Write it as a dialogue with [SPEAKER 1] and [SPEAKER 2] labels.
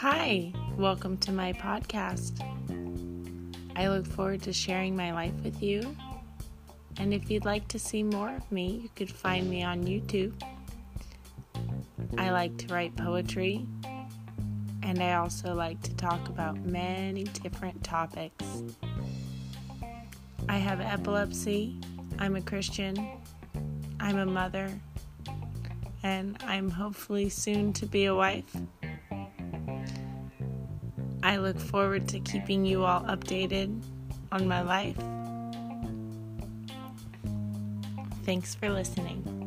[SPEAKER 1] Hi, welcome to my podcast. I look forward to sharing my life with you. And if you'd like to see more of me, you could find me on YouTube. I like to write poetry, and I also like to talk about many different topics. I have epilepsy, I'm a Christian, I'm a mother, and I'm hopefully soon to be a wife. I look forward to keeping you all updated on my life. Thanks for listening.